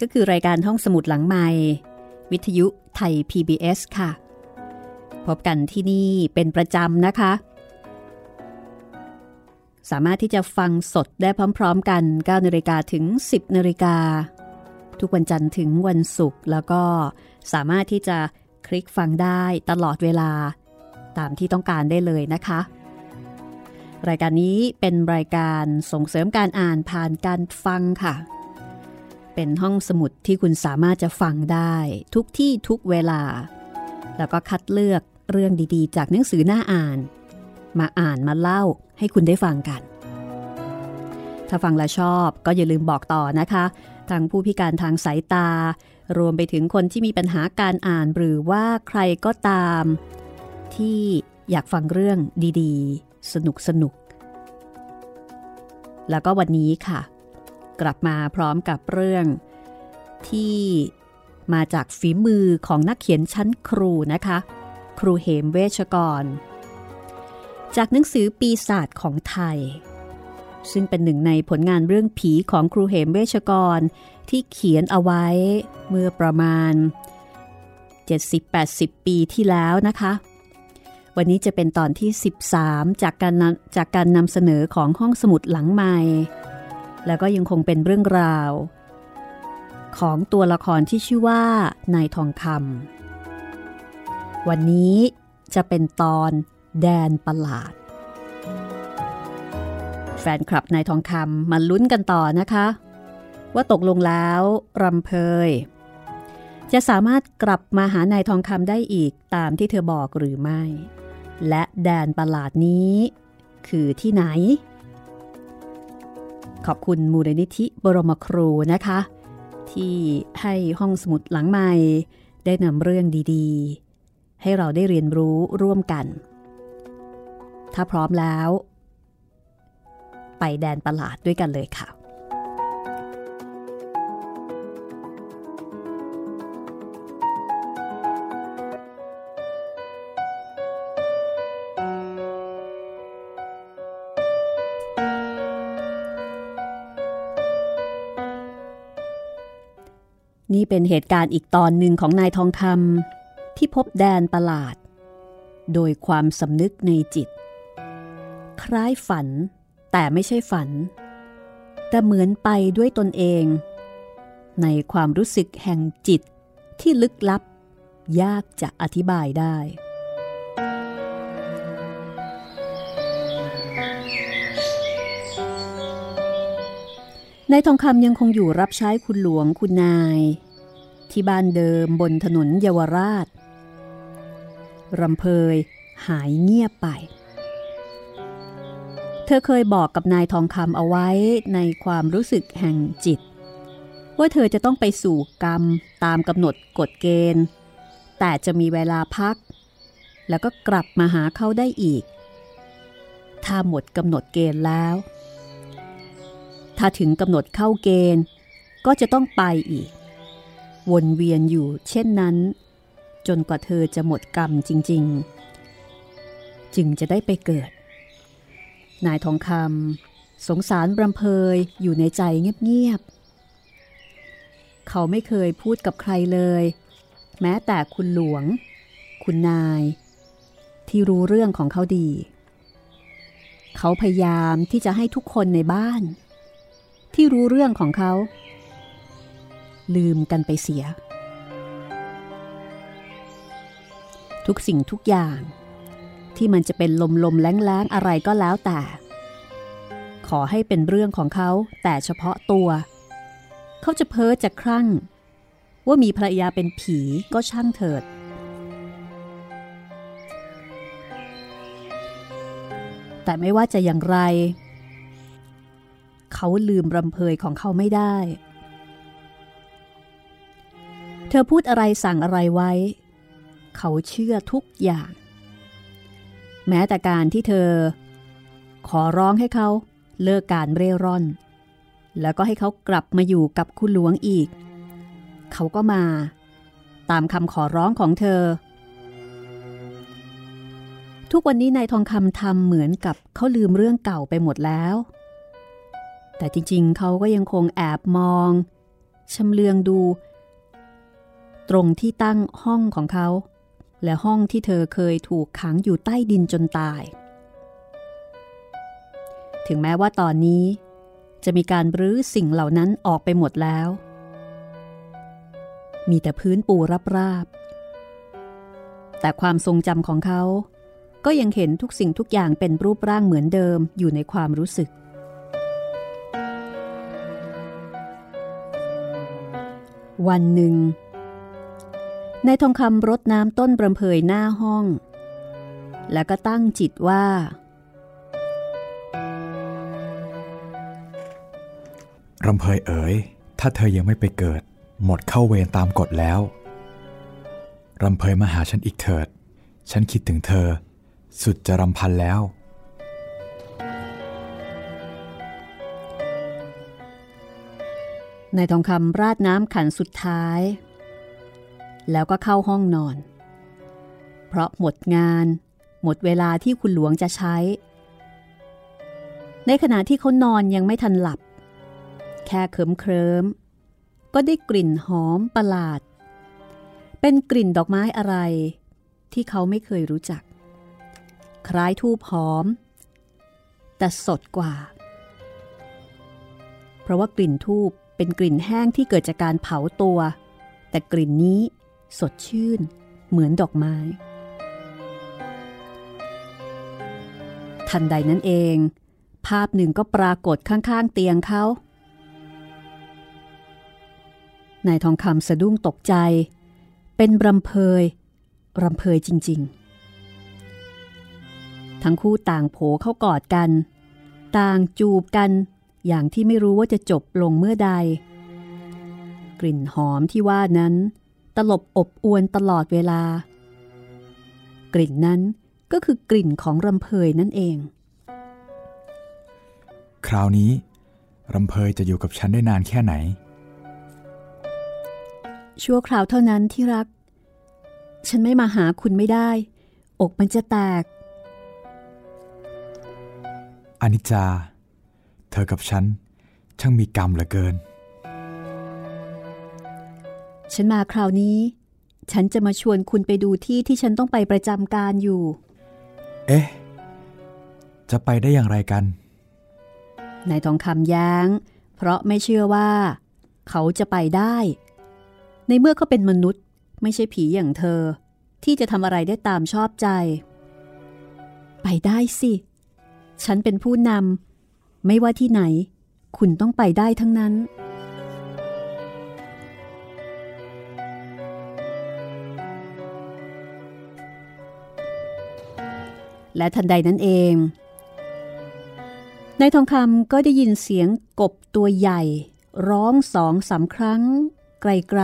ก็คือรายการห้องสมุดหลังใหม่ วิทยุไทย PBS ค่ะ พบกันที่นี่เป็นประจำนะคะ สามารถที่จะฟังสดได้พร้อมๆกัน 9นาฬิกาถึง 10นาฬิกา ทุกวันจันทร์ถึงวันศุกร์แล้วก็สามารถที่จะคลิกฟังได้ตลอดเวลา ตามที่ต้องการได้เลยนะคะ รายการนี้เป็นรายการส่งเสริมการอ่านผ่านการฟังค่ะ เป็นห้องสมุดที่คุณสามารถจะฟังได้ทุกที่ทุกเวลา แล้วก็คัดเลือกเรื่องดีๆ จากหนังสือหน้าอ่าน มาอ่านมาเล่าให้คุณได้ฟังกัน ถ้าฟังแล้วชอบก็อย่าลืมบอกต่อนะคะทางผู้พิการทางสายตา รวมไปถึงคนที่มีปัญหาการอ่านหรือว่าใครก็ตาม ที่อยากฟังเรื่องดีๆ สนุกสนุก แล้วก็วันนี้ค่ะ กลับมาพร้อมกับเรื่อง ที่มาจากฝีมือของนักเขียนชั้นครูนะคะ ครูเหมเวชกร จากหนังสือปีศาจของไทย ซึ่งเป็นหนึ่งในผลงานเรื่องผีของครูเหมเวชกรที่เขียนเอาไว้เมื่อประมาณ 70-80 ปีที่แล้วนะคะ วันนี้จะเป็นตอนที่ 13 จากการจากการนำเสนอของห้องสมุดหลังใหม่ แล้วก็ยังคงเป็นเรื่องราว ของตัวละครที่ชื่อว่านายทองคำวันนี้จะเป็นตอนแดนประหลาด แฟนคลับนายทองคำมาลุ้นกันต่อนะคะ ว่าตกลงแล้วรำเพยจะสามารถกลับมาหานายทองคำได้อีกตามที่เธอบอกหรือไม่ และแดนประหลาดนี้ คือที่ไหน ขอบคุณมูลนิธิบรมครูนะคะ ที่ให้ห้องสมุดหลังใหม่ได้นำเรื่องดีๆ ให้เราได้เรียนรู้ร่วมกัน ถ้าพร้อมแล้ว ไปแดนประหลาดด้วยกันเลยค่ะ นี่เป็นเหตุการณ์อีกตอนหนึ่งของนายทองคำที่พบแดนประหลาด โดยความสำนึกในจิต คล้ายฝันแต่ไม่ใช่ฝัน แต่เหมือนไปด้วยตนเอง ในความรู้สึกแห่งจิตที่ลึกลับ ยากจะอธิบายได้ นายทองคำยังคงอยู่รับใช้คุณหลวงคุณนาย ที่บ้านเดิมบนถนนเยาวราชรำเพยหายเงียบไป เธอเคยบอกกับนายทองคำเอาไว้ในความรู้สึกแห่งจิต ว่าเธอจะต้องไปสู่กรรมตามกำหนดกฎเกณฑ์ แต่จะมีเวลาพัก แล้วก็กลับมาหาเขาได้อีก ถ้าหมดกำหนดเกณฑ์แล้ว ถ้าถึงกำหนดเข้าเกณฑ์ ก็จะต้องไปอีก วนเวียนอยู่เช่นนั้น จนกว่าเธอจะหมดกรรมจริง ๆ จึงจะได้ไปเกิด นายทองคำสงสารบรำเพยอยู่ในใจเงียบ ๆ เขาไม่เคยพูดกับใครเลย แม้แต่คุณหลวง คุณนาย ที่รู้เรื่องของเขาดี เขาพยายามที่จะให้ทุกคนในบ้าน ที่รู้เรื่องของเขา ลืมกันไปเสีย ทุกสิ่งทุกอย่าง ที่มันจะเป็นลมลมแรงแรงอะไรก็แล้วแต่ ขอให้เป็นเรื่องของเขาแต่เฉพาะตัว เขาจะเพ้อจะครั่ง ว่ามีภรรยาเป็นผีก็ช่างเถิดแต่ไม่ว่าจะอย่างไร เขาลืมรำเพยของเขาไม่ได้ เธอพูดอะไรสั่งอะไรไว้ เขาเชื่อทุกอย่าง แม้แต่การที่เธอ ขอร้องให้เขาเลิกการเร่ร่อน แล้วก็ให้เขากลับมาอยู่กับคุณหลวงอีก เขาก็มา ตามคำขอร้องของเธอ ทุกวันนี้นายทองคำทำเหมือนกับเขาลืมเรื่องเก่าไปหมดแล้ว แต่จริงๆ เขาก็ยังคงแอบมองชำเลืองดู ตรงที่ตั้งห้องของเขา และห้องที่เธอเคยถูกขังอยู่ใต้ดินจนตาย ถึงแม้ว่าตอนนี้ จะมีการรื้อสิ่งเหล่านั้นออกไปหมดแล้ว มีแต่พื้นปูราบๆ แต่ความทรงจำของเขา ก็ยังเห็นทุกสิ่งทุกอย่างเป็นรูปร่างเหมือนเดิมอยู่ในความรู้สึก วันหนึ่งนายทองคำรดน้ำต้นประเพยหน้าห้อง แล้วก็ตั้งจิตว่า รำเพยเอ๋ย ถ้าเธอยังไม่ไปเกิด หมดเข้าเวรตามกฎแล้ว รำเพยมาหาฉันอีกเถิด ฉันคิดถึงเธอ สุดจะรำพันแล้ว นายทองคำราดน้ำขันสุดท้าย แล้วก็เข้าห้องนอน เพราะหมดงาน หมดเวลาที่คุณหลวงจะใช้ ในขณะที่เขานอนยังไม่ทันหลับ แค่เคิมเคริมก็ได้กลิ่นหอมประหลาด เป็นกลิ่นดอกไม้อะไร ที่เขาไม่เคยรู้จัก คล้ายทูบหอม แต่สดกว่า เพราะว่ากลิ่นทูบ เป็นกลิ่นแห้งที่เกิดจากการเผาตัว แต่กลิ่นนี้สดชื่น เหมือนดอกไม้ ทันใดนั้นเอง ภาพหนึ่งก็ปรากฏข้างๆเตียงเขานายทองคำสะดุ้งตกใจ เป็นรำเพยรำเพยจริง ๆ ทั้งคู่ต่างโผเข้ากอดกัน ต่างจูบกัน อย่างที่ไม่รู้ว่าจะจบลงเมื่อใด กลิ่นหอมที่ว่านั้น ตลบอบอวนตลอดเวลา กลิ่นนั้นก็คือกลิ่นของรำเพยนั่นเอง คราวนี้รำเพยจะอยู่กับฉันได้นานแค่ไหน ชั่วคราวเท่านั้นที่รัก ฉันไม่มาหาคุณไม่ได้ อกมันจะแตก อนิจจา เธอกับฉันช่างมีกรรมเหลือเกิน ฉันมาคราวนี้ ฉันจะมาชวนคุณไปดูที่ที่ฉันต้องไปประจำการอยู่ เอ๊ะ จะไปได้อย่างไรกัน นายทองคำแย้งเพราะไม่เชื่อว่า เขาจะไปได้ ในเมื่อเขาเป็นมนุษย์ ไม่ใช่ผีอย่างเธอ ที่จะทำอะไรได้ตามชอบใจ ไปได้สิ ฉันเป็นผู้นำ ไม่ว่าที่ไหน คุณต้องไปได้ทั้งนั้น และทันใดนั้นเองนายทองคำก็ได้ยินเสียงกบตัวใหญ่ ร้องสองสาครั้ง ไกล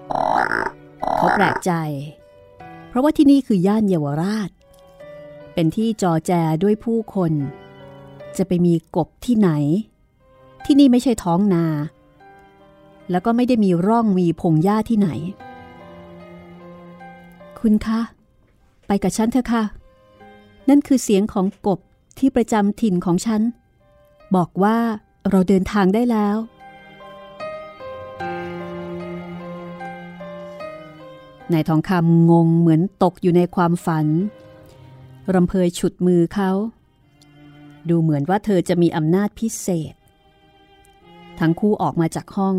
ๆ เขาแปลกใจ เพราะว่าที่นี่คือย่านเยาวราช เป็นที่จอแจด้วยผู้คน จะไปมีกบที่ไหน ที่นี่ไม่ใช่ท้องนา แล้วก็ไม่ได้มีร่องมีพงหญ้าที่ไหน คุณคะ ไปกับฉันเถอะค่ะ นั่นคือเสียงของกบที่ประจำถิ่นของฉัน บอกว่าเราเดินทางได้แล้ว นายทองคำงงเหมือนตกอยู่ในความฝัน รำเพยฉุดมือเขา ดูเหมือนว่าเธอจะมีอำนาจพิเศษ ทั้งคู่ออกมาจากห้อง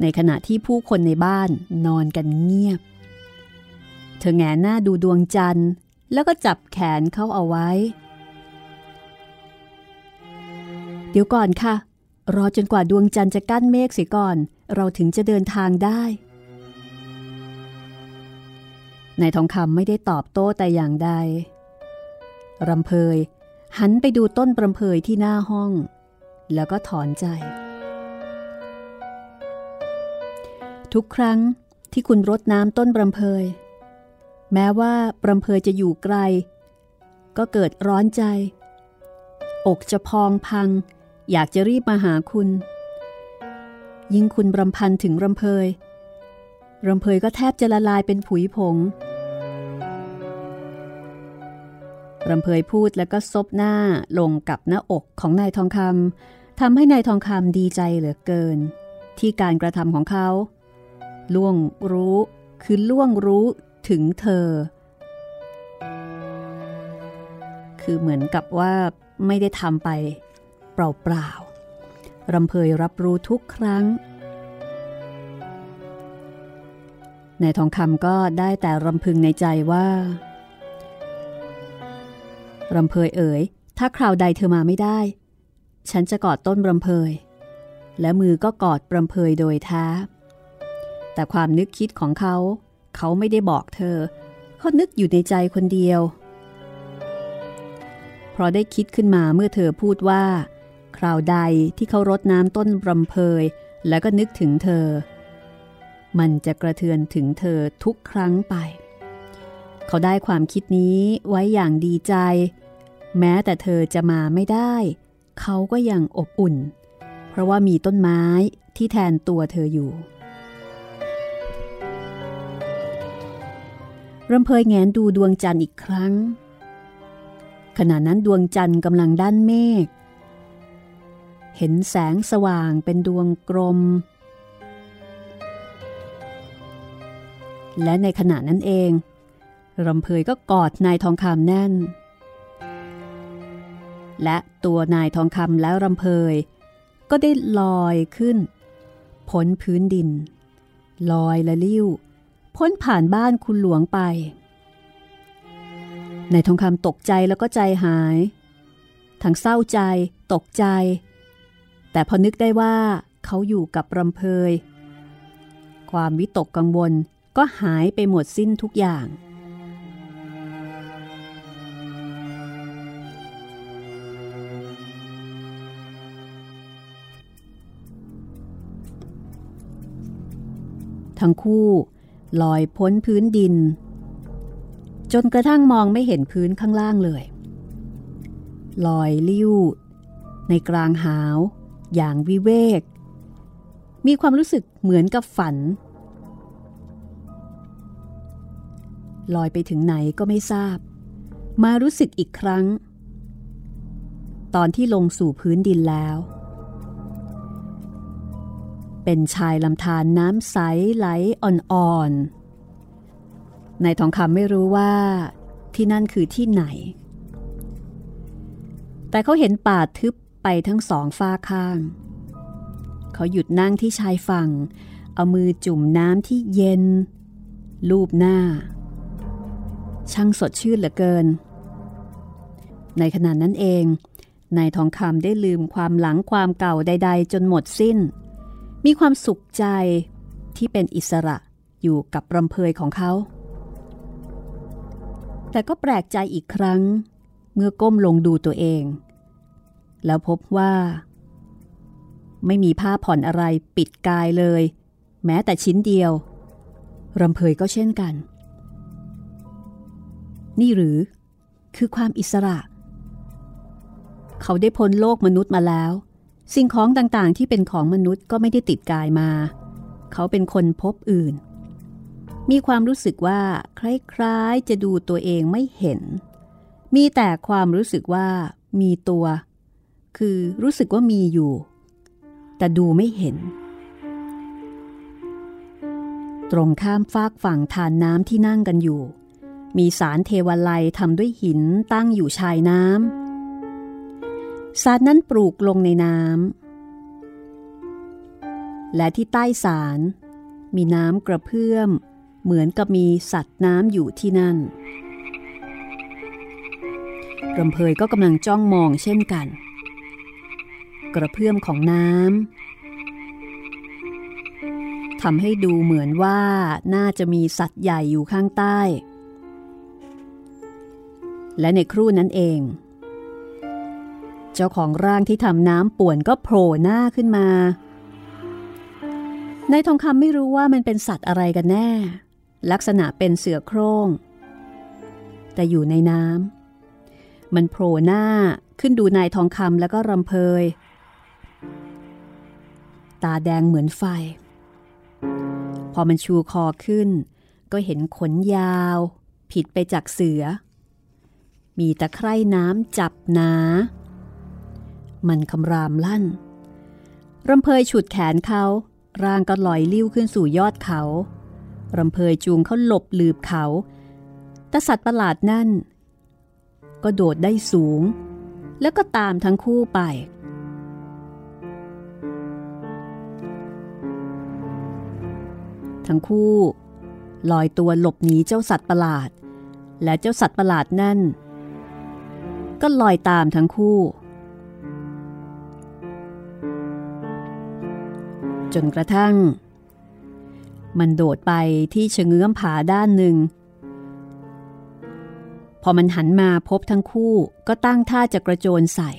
ในขณะที่ผู้คนในบ้านนอนกันเงียบ เธอแงหน้าดูดวงจันทร์ แล้วก็จับแขนเขาเอาไว้ เดี๋ยวก่อนค่ะ รอจนกว่าดวงจันทร์จะกั้นเมฆเสียก่อน เราถึงจะเดินทางได้นายทองคำไม่ได้ตอบโต้แต่อย่างใด รำเพย หันไปดูต้นรำเพยที่หน้าห้อง แล้วก็ถอนใจ ทุกครั้งที่คุณรดน้ำต้นรำเพยแม้ว่ารำเพยจะอยู่ไกล ก็เกิดร้อนใจ อกจะพองพัง อยากจะรีบมาหาคุณ ยิ่งคุณรำพันถึงรำเพยรำเพยก็แทบจะละลายเป็นผุยผง รำเพยพูดแล้วก็ซบหน้าลงกับหน้าอกของนายทองคำทำให้นายทองคำดีใจเหลือเกิน ที่การกระทำของเขาล่วงรู้คือล่วงรู้ถึงเธอ คือเหมือนกับว่าไม่ได้ทำไป เปล่าๆรำเพยรับรู้ทุกครั้งนายทองคำก็ได้แต่รำพึงในใจว่า รำเพยเอ๋ย ถ้าคราวใดเธอมาไม่ได้ ฉันจะกอดต้นรำเพย และมือก็กอดรำเพยโดยท้า แต่ความนึกคิดของเขา เขาไม่ได้บอกเธอ เขานึกอยู่ในใจคนเดียว เพราะได้คิดขึ้นมาเมื่อเธอพูดว่า คราวใดที่เขารดน้ำต้นรำเพย แล้วก็นึกถึงเธอ มันจะกระเทือนถึงเธอทุกครั้งไปเขาได้ความคิดนี้ไว้อย่างดีใจ แม้แต่เธอจะมาไม่ได้ เขาก็ยังอบอุ่น เพราะว่ามีต้นไม้ที่แทนตัวเธออยู่รำเพยแงนดูดวงจันทร์อีกครั้ง ขณะนั้นดวงจันทร์กำลังด้านเมฆ เห็นแสงสว่างเป็นดวงกลม และในขณะนั้นเองรำเพยก็กอดนายทองคำแน่น และตัวนายทองคำแล้วรำเพย ก็ได้ลอยขึ้น พ้นพื้นดิน ลอยละลิ้ว พ้นผ่านบ้านคุณหลวงไป นายทองคำตกใจแล้วก็ใจหาย ทั้งเศร้าใจตกใจ แต่พอนึกได้ว่าเขาอยู่กับรำเพย ความวิตกกังวลก็หายไปหมดสิ้นทุกอย่าง ทั้งคู่ลอยพ้นพื้นดิน จนกระทั่งมองไม่เห็นพื้นข้างล่างเลย ลอยลิ้ว ในกลางหาว อย่างวิเวก มีความรู้สึกเหมือนกับฝัน ลอยไปถึงไหนก็ไม่ทราบ มารู้สึกอีกครั้ง ตอนที่ลงสู่พื้นดินแล้ว เป็นชายลำธารน้ำใสไหลอ่อนๆในทองคำไม่รู้ว่าที่นั่นคือที่ไหน แต่เขาเห็นป่าทึบไปทั้งสองฝ้าข้าง เขาหยุดนั่งที่ชายฝั่ง เอามือจุ่มน้ำที่เย็น ลูบหน้า ช่างสดชื่นเหลือเกิน ในขณะนั้นเองนายทองคำได้ลืมความหลังความเก่าใด ๆ จนหมดสิ้น มีความสุขใจที่เป็นอิสระอยู่กับรำเพยของเขา แต่ก็แปลกใจอีกครั้งเมื่อก้มลงดูตัวเอง แล้วพบว่า ไม่มีผ้าผ่อนอะไรปิดกายเลย แม้แต่ชิ้นเดียวรำเพยก็เช่นกัน นี่หรือคือความอิสระ เขาได้พ้นโลกมนุษย์มาแล้ว สิ่งของต่างๆ ที่เป็นของมนุษย์ก็ไม่ได้ติดกายมา เขาเป็นคนพบอื่น มีความรู้สึกว่า คล้ายๆ จะดูตัวเองไม่เห็น มีแต่ความรู้สึกว่ามีตัว คือรู้สึกว่ามีอยู่ แต่ดูไม่เห็น ตรงข้ามฟากฝั่งทานน้ำที่นั่งกันอยู่ มีสารเทวไลทำด้วยหินตั้งอยู่ชายน้ำ สารนั้นปลูกลงในน้ำและที่ใต้สารมีน้ำกระเพื่อม เหมือนกับมีสัตว์น้ำอยู่ที่นั่นรำเพยก็กำลังจ้องมองเช่นกัน กระเพื่อมของน้ำทำให้ดูเหมือนว่าน่าจะมีสัตว์ใหญ่อยู่ข้างใต้ และในครู่นั้นเอง เจ้าของร่างที่ทำน้ำป่วนก็โผล่หน้าขึ้นมาในทองคำไม่รู้ว่ามันเป็นสัตว์อะไรกันแน่ ลักษณะเป็นเสือโคร่ง แต่อยู่ในน้ำมันโผล่หน้าขึ้นดูนายทองคำแล้วก็รำเพย ตาแดงเหมือนไฟ พอมันชูคอขึ้น ก็เห็นขนยาว ผิดไปจากเสือ มีตะไคร่น้ำจับหนา มันคำรามลั่น รำเพยฉุดแขนเขาร่างก็ลอยลิ้วขึ้นสู่ยอดเขา รำเพยจูงเขาหลบหลืบเขา แต่สัตว์ประหลาดนั่น ก็โดดได้สูง แล้วก็ตามทั้งคู่ไป ทั้งคู่ลอยตัวหลบหนีเจ้าสัตว์ประหลาด และเจ้าสัตว์ประหลาดนั่น ก็ลอยตามทั้งคู่ จนกระทั่ง มันโดดไปที่เชงเงื้อมผาด้านหนึ่ง พอมันหันมาพบทั้งคู่ก็ตั้งท่าจะกระโจนใส่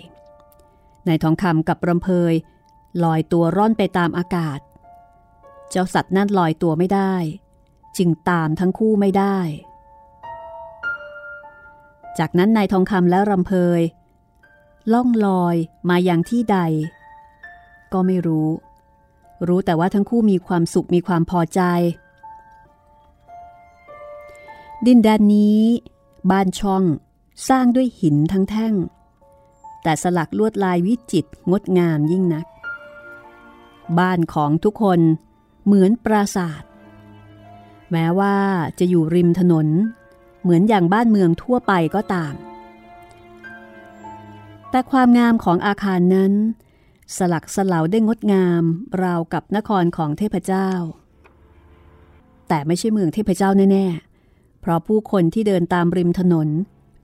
นายทองคำกับรำเพยลอยตัวร่อนไปตามอากาศ เจ้าสัตว์นั่นลอยตัวไม่ได้ จึงตามทั้งคู่ไม่ได้ จากนั้นนายทองคำและรำเพยล่องลอยมาอย่างที่ใด ก็ไม่รู้ รู้แต่ว่าทั้งคู่มีความสุขมีความพอใจ ดินแดนนี้ บ้านช่องสร้างด้วยหินทั้งแท่ง แต่สลักลวดลายวิจิตงดงามยิ่งนัก บ้านของทุกคนเหมือนปราสาท แม้ว่าจะอยู่ริมถนน เหมือนอย่างบ้านเมืองทั่วไปก็ตาม แต่ความงามของอาคารนั้น สลักสลาวได้งดงาม ราวกับนครของเทพเจ้า แต่ไม่ใช่เมืองเทพเจ้าแน่ ๆ เพราะผู้คนที่เดินตามริมถนน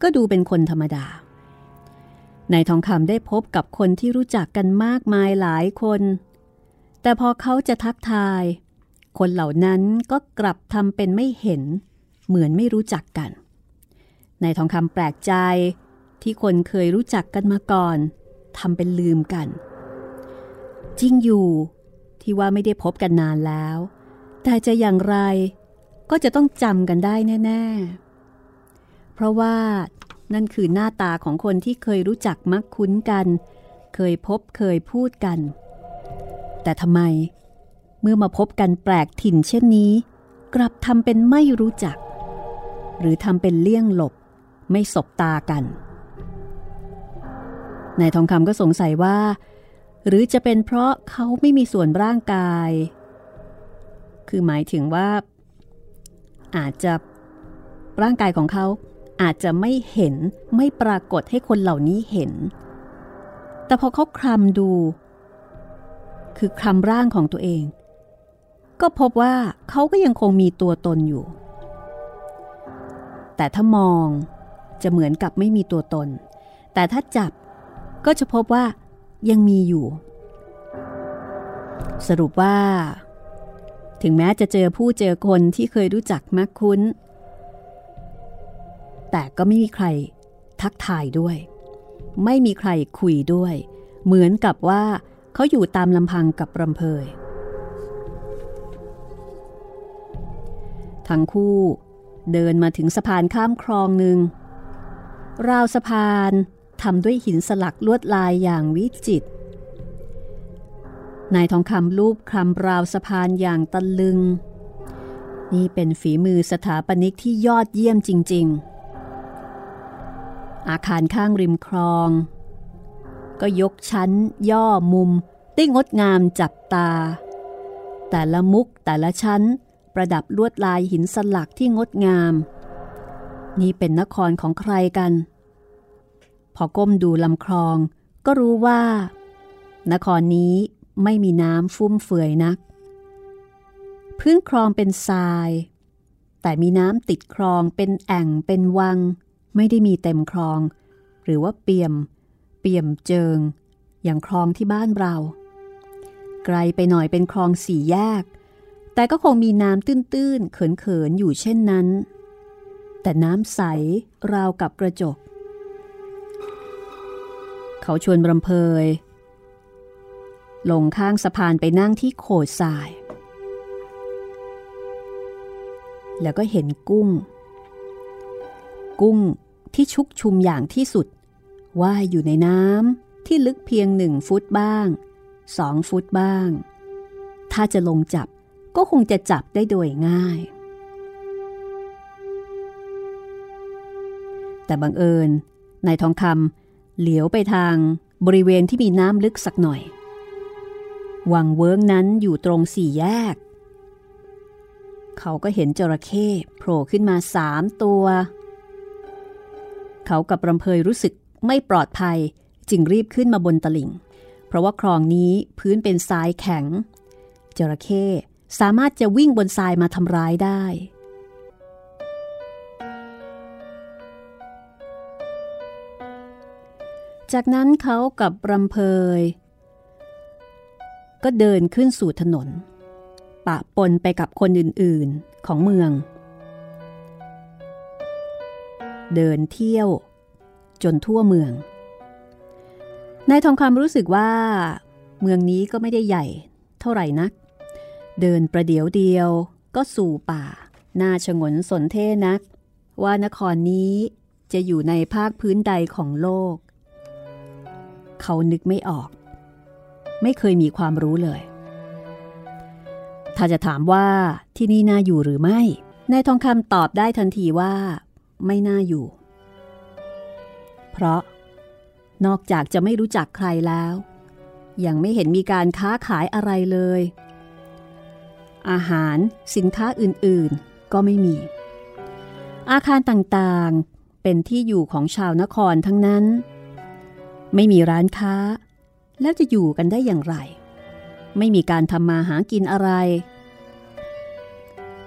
ก็ดูเป็นคนธรรมดาในทองคำได้พบกับคนที่รู้จักกันมากมายหลายคน แต่พอเขาจะทักทาย คนเหล่านั้นก็กลับทำเป็นไม่เห็น เหมือนไม่รู้จักกันในทองคำแปลกใจที่คนเคยรู้จักกันมาก่อนทำเป็นลืมกัน จริงอยู่ ที่ว่าไม่ได้พบกันนานแล้ว แต่จะอย่างไรก็จะต้องจำกันได้แน่ ๆ เพราะว่านั่นคือหน้าตาของคนที่เคยรู้จักมักคุ้นกัน เคยพบเคยพูดกัน แต่ทำไม เมื่อมาพบกันแปลกถิ่นเช่นนี้ กลับทำเป็นไม่รู้จัก หรือทำเป็นเลี่ยงหลบ ไม่สบตากันนายทองคำก็สงสัยว่า หรือจะเป็นเพราะเขาไม่มีส่วนร่างกาย คือหมายถึงว่า อาจจะร่างกายของเขาอาจจะไม่เห็นไม่ปรากฏให้คนเหล่านี้เห็น แต่พอเขาคลำดู คือคลำร่างของตัวเอง ก็พบว่าเขาก็ยังคงมีตัวตนอยู่ แต่ถ้ามองจะเหมือนกับไม่มีตัวตน แต่ถ้าจับก็จะพบว่า ยังมีอยู่ สรุปว่า ถึงแม้จะเจอผู้เจอคนที่เคยรู้จักมักคุ้น แต่ก็ไม่มีใครทักทายด้วย ไม่มีใครคุยด้วย เหมือนกับว่าเขาอยู่ตามลำพังกับรำเพยทั้งคู่เดินมาถึงสะพานข้ามคลองหนึ่ง ราวสะพาน ทำด้วยหินสลักลวดลายอย่างวิจิตรนายทองคำรูปคลำราวสะพานอย่างตะลึง นี่เป็นฝีมือสถาปนิกที่ยอดเยี่ยมจริง ๆ อาคารข้างริมคลอง ก็ยกชั้น ย่อมุม ได้งดงามจับตา แต่ละมุกแต่ละชั้น ประดับลวดลายหินสลักที่งดงาม นี่เป็นนครของใครกัน พอก้มดูลำคลอง ก็รู้ว่า นครนี้ไม่มีน้ำฟุ่มเฟือยนัก พื้นคลองเป็นทราย แต่มีน้ำติดคลองเป็นแอ่งเป็นวัง ไม่ได้มีเต็มคลอง หรือว่าเปี่ยม เปี่ยมเจิง อย่างคลองที่บ้านเรา ไกลไปหน่อยเป็นคลองสี่แยก แต่ก็คงมีน้ำตื้นๆ เขินๆ อยู่เช่นนั้น แต่น้ำใสราวกับกระจก เขาชวนรำเพยลงข้างสะพานไปนั่งที่โขดทราย แล้วก็เห็นกุ้ง กุ้งที่ชุกชุมอย่างที่สุด ว่ายอยู่ในน้ำที่ลึกเพียงหนึ่งฟุตบ้างสองฟุตบ้าง ถ้าจะลงจับก็คงจะจับได้โดยง่าย แต่บังเอิญนายทองคำ เหลียวไปทางบริเวณที่มีน้ำลึกสักหน่อย วังเวิ้งนั้นอยู่ตรงสี่แยก เขาก็เห็นจระเข้โผล่ขึ้นมาสามตัว เขากับรำเพยรู้สึกไม่ปลอดภัยจึงรีบขึ้นมาบนตลิ่ง เพราะว่าคลองนี้พื้นเป็นทรายแข็ง จระเข้สามารถจะวิ่งบนทรายมาทำร้ายได้ จากนั้นเขากับรำเพยก็เดินขึ้นสู่ถนน ปะปนไปกับคนอื่นๆของเมือง เดินเที่ยวจนทั่วเมือง นายทองคำรู้สึกว่า เมืองนี้ก็ไม่ได้ใหญ่เท่าไหร่นัก เดินประเดี๋ยวเดียวก็สู่ป่า น่าชงนสนเท่นัก ว่านครนี้จะอยู่ในภาคพื้นใดของโลก เขานึกไม่ออก ไม่เคยมีความรู้เลย ถ้าจะถามว่าที่นี่น่าอยู่หรือไม่นายทองคำตอบได้ทันทีว่า ไม่น่าอยู่ เพราะ นอกจากจะไม่รู้จักใครแล้ว ยังไม่เห็นมีการค้าขายอะไรเลย อาหารสินค้าอื่นๆก็ไม่มี อาคารต่างๆเป็นที่อยู่ของชาวนครทั้งนั้น ไม่มีร้านค้า แล้วจะอยู่กันได้อย่างไร ไม่มีการทำมาหากินอะไร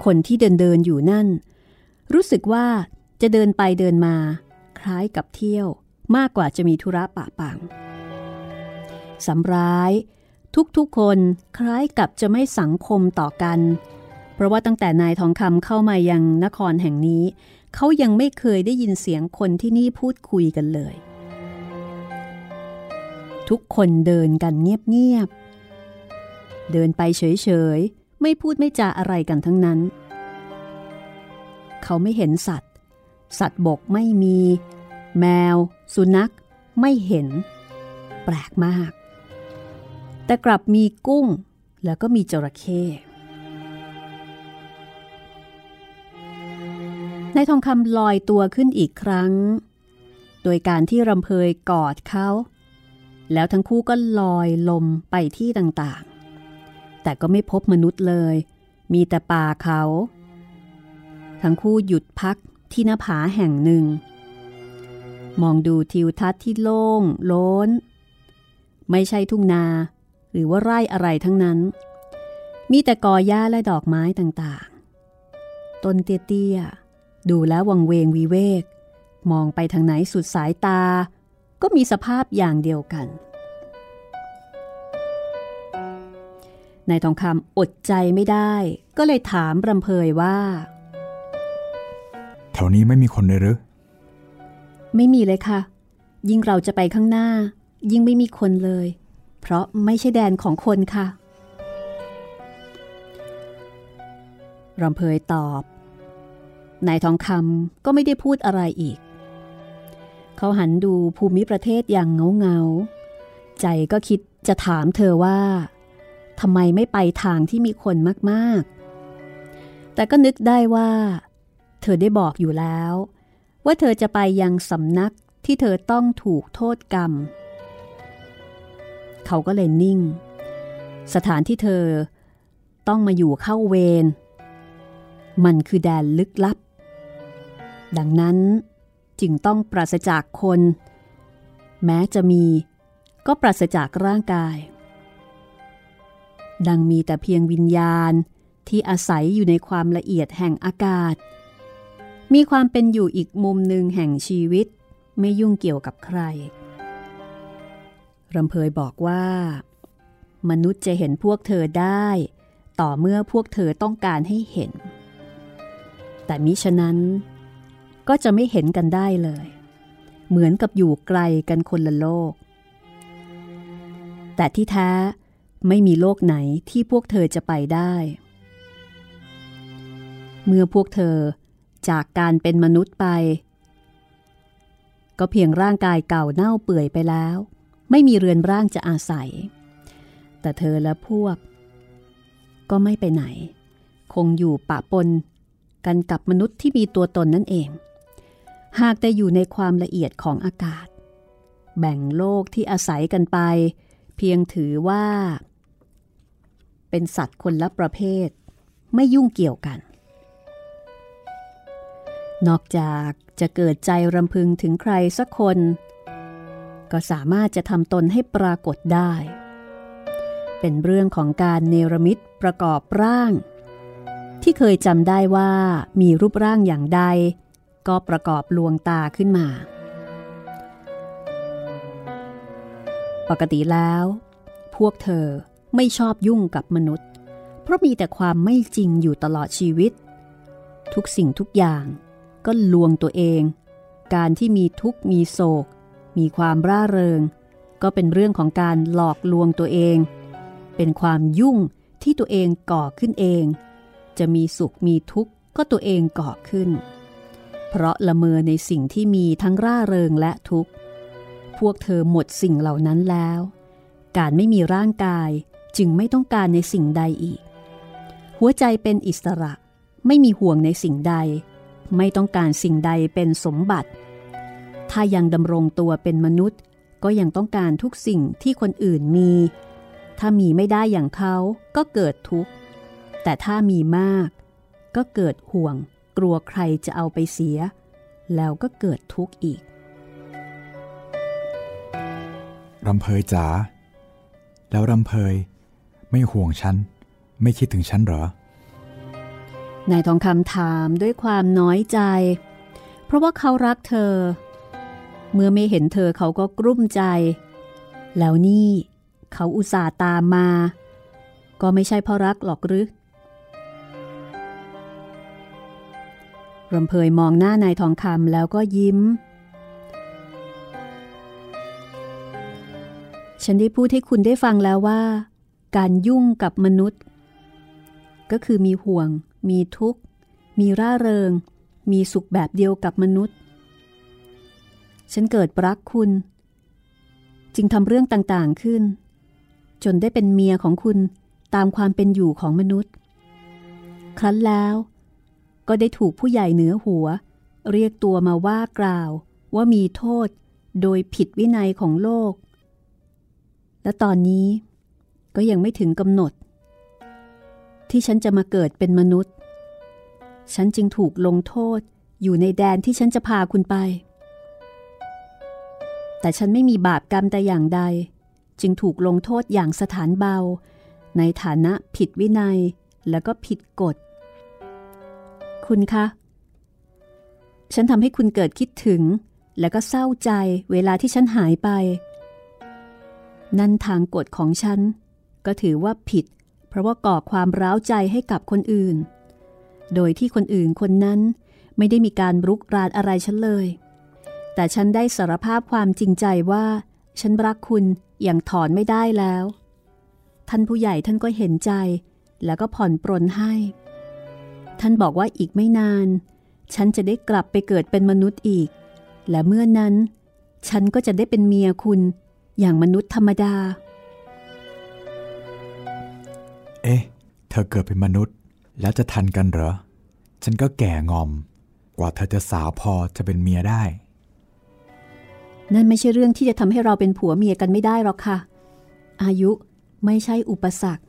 คนที่เดินเดินอยู่นั่น รู้สึกว่าจะเดินไปเดินมา คล้ายกับเที่ยวมากกว่าจะมีธุระปะปังสำร้าย ทุกๆคนคล้ายกับจะไม่สังคมต่อกัน เพราะว่าตั้งแต่นายทองคำเข้ามายังนครแห่งนี้ เขายังไม่เคยได้ยินเสียงคนที่นี่พูดคุยกันเลย ทุกคนเดินกันเงียบๆ เดินไปเฉยๆ ไม่พูดไม่จาอะไรกันทั้งนั้น เขาไม่เห็นสัตว์ สัตว์บกไม่มี แมว สุนัข ไม่เห็น แปลกมาก แต่กลับมีกุ้ง แล้วก็มีจระเข้นายทองคำลอยตัวขึ้นอีกครั้ง โดยการที่รำเพยกอดเขา แล้วทั้งคู่ก็ลอยลมไปที่ต่างๆ แต่ก็ไม่พบมนุษย์เลย มีแต่ป่าเขา ทั้งคู่หยุดพักที่หน้าผาแห่งหนึ่ง มองดูทิวทัศน์ที่โล่งโล้น ไม่ใช่ทุ่งนา หรือว่าไร่อะไรทั้งนั้น มีแต่กอหญ้าและดอกไม้ต่างๆ ต้นเตี้ยๆ ดูแล้ววังเวงวีเวก มองไปทางไหนสุดสายตา ก็มีสภาพอย่างเดียวกันนายทองคำอดใจไม่ได้ก็เลยถามรำเพยว่า แถวนี้ไม่มีคนเลยหรือ ไม่มีเลยค่ะ ยิ่งเราจะไปข้างหน้า ยิ่งไม่มีคนเลย เพราะไม่ใช่แดนของคนค่ะรำเพยตอบ นายทองคำก็ไม่ได้พูดอะไรอีก เขาหันดูภูมิประเทศอย่างเงาเงาใจก็คิดจะถามเธอว่าทำไมไม่ไปทางที่มีคนมากๆ แต่ก็นึกได้ว่า เธอได้บอกอยู่แล้ว ว่าเธอจะไปยังสำนักที่เธอต้องถูกโทษกรรม เขาก็เลยนิ่ง สถานที่เธอต้องมาอยู่เข้าเวร มันคือแดนลึกลับ ดังนั้น จึงต้องปราศจากคน แม้จะมีก็ปราศจากร่างกาย ดังมีแต่เพียงวิญญาณที่อาศัยอยู่ในความละเอียดแห่งอากาศ มีความเป็นอยู่อีกมุมหนึ่งแห่งชีวิตไม่ยุ่งเกี่ยวกับใครรำเพยบอกว่า มนุษย์จะเห็นพวกเธอได้ ต่อเมื่อพวกเธอต้องการให้เห็น แต่มิฉะนั้น ก็จะไม่เห็นกันได้เลย เหมือนกับอยู่ไกลกันคนละโลก แต่ที่แท้ไม่มีโลกไหนที่พวกเธอจะไปได้ เมื่อพวกเธอจากการเป็นมนุษย์ไป ก็เพียงร่างกายเก่าเน่าเปื่อยไปแล้ว ไม่มีเรือนร่างจะอาศัย แต่เธอและพวก ก็ไม่ไปไหน คงอยู่ปะปนกันกับมนุษย์ที่มีตัวตนนั่นเอง หากแต่อยู่ในความละเอียดของอากาศ แบ่งโลกที่อาศัยกันไป เพียงถือว่า เป็นสัตว์คนละประเภท ไม่ยุ่งเกี่ยวกัน นอกจากจะเกิดใจรำพึงถึงใครสักคน ก็สามารถจะทำตนให้ปรากฏได้ เป็นเรื่องของการเนรมิตประกอบร่าง ที่เคยจำได้ว่ามีรูปร่างอย่างใด ก็ประกอบลวงตาขึ้นมา ปกติแล้ว พวกเธอไม่ชอบยุ่งกับมนุษย์ เพราะมีแต่ความไม่จริงอยู่ตลอดชีวิต ทุกสิ่งทุกอย่างก็ลวงตัวเอง การที่มีทุกข์มีโศก มีความร่าเริง ก็เป็นเรื่องของการหลอกลวงตัวเอง เป็นความยุ่งที่ตัวเองก่อขึ้นเอง จะมีสุขมีทุกข์ก็ตัวเองก่อขึ้น เพราะละเมอในสิ่งที่มีทั้งร่าเริงและทุกข์ พวกเธอหมดสิ่งเหล่านั้นแล้ว การไม่มีร่างกายจึงไม่ต้องการในสิ่งใดอีก หัวใจเป็นอิสระ ไม่มีห่วงในสิ่งใด ไม่ต้องการสิ่งใดเป็นสมบัติ ถ้ายังดำรงตัวเป็นมนุษย์ ก็ยังต้องการทุกสิ่งที่คนอื่นมี ถ้ามีไม่ได้อย่างเขาก็เกิดทุกข์ แต่ถ้ามีมาก ก็เกิดห่วง กลัวใครจะเอาไปเสีย แล้วก็เกิดทุกข์อีกรำเพยจ๋าแล้วรำเพยไม่ห่วงฉัน ไม่คิดถึงฉันเหรอนายทองคำถามด้วยความน้อยใจ เพราะว่าเขารักเธอ เมื่อไม่เห็นเธอเขาก็กลุ้มใจ แล้วนี่ เขาอุตส่าห์ตามมา ก็ไม่ใช่เพราะรักหรอกหรือ รำเพยมองหน้านายทองคำแล้วก็ยิ้ม ฉันได้พูดให้คุณได้ฟังแล้วว่า การยุ่งกับมนุษย์ ก็คือมีห่วง มีทุกข์ มีร่าเริง มีสุขแบบเดียวกับมนุษย์ ฉันเกิดรักคุณ จึงทำเรื่องต่างๆขึ้น จนได้เป็นเมียของคุณตามความเป็นอยู่ของมนุษย์ ครั้นแล้ว ก็ได้ถูกผู้ใหญ่เหนือหัว เรียกตัวมาว่ากล่าว ว่ามีโทษโดยผิดวินัยของโลก และตอนนี้ก็ยังไม่ถึงกำหนด ที่ฉันจะมาเกิดเป็นมนุษย์ ฉันจึงถูกลงโทษอยู่ในแดนที่ฉันจะพาคุณไป แต่ฉันไม่มีบาปกรรมแต่อย่างใด จึงถูกลงโทษอย่างสถานเบา ในฐานะผิดวินัยแล้วก็ผิดกฎ คุณคะ ฉันทำให้คุณเกิดคิดถึง แล้วก็เศร้าใจเวลาที่ฉันหายไป นั่นทางกฎของฉัน ก็ถือว่าผิด เพราะว่าก่อความร้าวใจให้กับคนอื่น โดยที่คนอื่นคนนั้นไม่ได้มีการรุกรานอะไรฉันเลย แต่ฉันได้สารภาพความจริงใจว่า ฉันรักคุณอย่างถอนไม่ได้แล้ว ท่านผู้ใหญ่ท่านก็เห็นใจ แล้วก็ผ่อนปรนให้ ท่านบอกว่าอีกไม่นาน ฉันจะได้กลับไปเกิดเป็นมนุษย์อีก และเมื่อนั้น ฉันก็จะได้เป็นเมียคุณ อย่างมนุษย์ธรรมดา เอ๊ะ เธอเกิดเป็นมนุษย์ แล้วจะทันกันเหรอ ฉันก็แก่งอม กว่าเธอจะสาวพอจะเป็นเมียได้ นั่นไม่ใช่เรื่องที่จะทำให้เราเป็นผัวเมียกันไม่ได้หรอกค่ะ อายุไม่ใช่อุปสรรค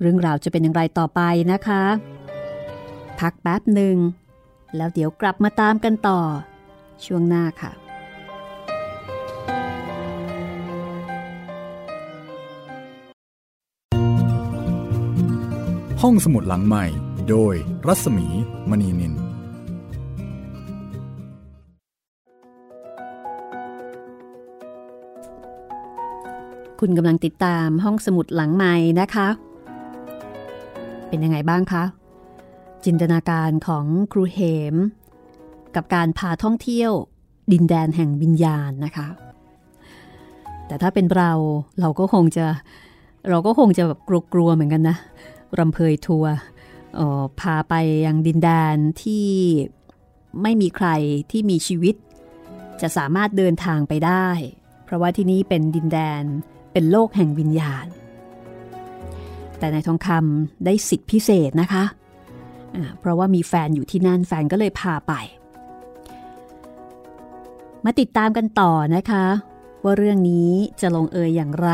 เรื่องราวจะเป็นอย่างไรต่อไปนะคะ พักแป๊บหนึ่ง แล้วเดี๋ยวกลับมาตามกันต่อ ช่วงหน้าค่ะห้องสมุดหลังใหม่ โดยรัศมีมณีนิน คุณกำลังติดตามห้องสมุดหลังใหม่นะคะ เป็นยังไงบ้างคะ จินตนาการของครูเหม กับการพาท่องเที่ยว ดินแดนแห่งวิญญาณนะคะ แต่ถ้าเป็นเราเราก็คงจะเราก็คงจะแบบกลัวๆเหมือนกันนะรำเพยทัวร์พาไปยังดินแดนที่ไม่มีใครที่มีชีวิต จะสามารถเดินทางไปได้ เพราะว่าที่นี้เป็นดินแดนเป็นโลกแห่งวิญญาณ แต่ในทองคำได้สิทธิพิเศษนะคะะเพราะว่ามีแฟนอยู่ที่นั่นแฟนก็เลยพาไป มาติดตามกันต่อนะคะ ว่าเรื่องนี้จะลงเอยอย่างไร